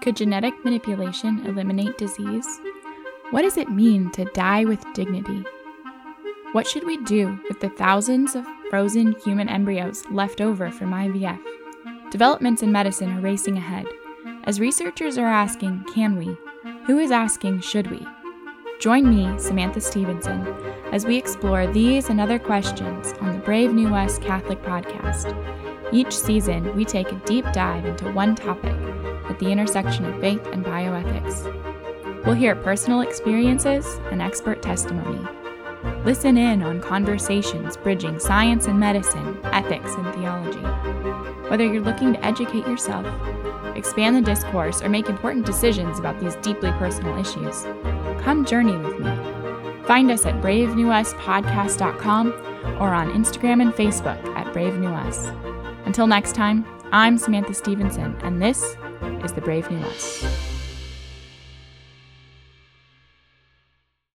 Could genetic manipulation eliminate disease? What does it mean to die with dignity? What should we do with the thousands of frozen human embryos left over from IVF? Developments in medicine are racing ahead. As researchers are asking, can we? Who is asking, should we? Join me, Samantha Stevenson, as we explore these and other questions on the Brave New Us Catholic podcast. Each season, we take a deep dive into one topic at the intersection of faith and bioethics. We'll hear personal experiences and expert testimony Listen in on conversations bridging science and medicine, ethics and theology. Whether you're looking to educate yourself, expand the discourse, or make important decisions about these deeply personal issues, come journey with me. Find us at bravenewuspodcast.com or on Instagram and Facebook at Brave New Us. Until next time, I'm Samantha Stevenson, and this is the brave new us.